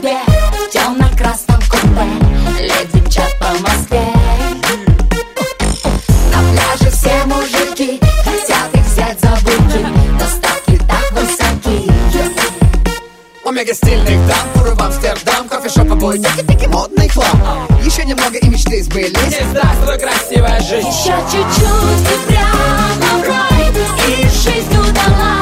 тебе В темно-красном купе. Леди мчат по Москве. На пляже все мужики Хотят их взять за буки. Но ставки так высоки. Омега стильных дам, туры в Амстердам Кофешоп обои, тики-тики, модный хлам Еще немного и мечты сбылись. И здравствуй, красивая жизнь. Еще чуть-чуть и прямо в рай. И жизнь удалась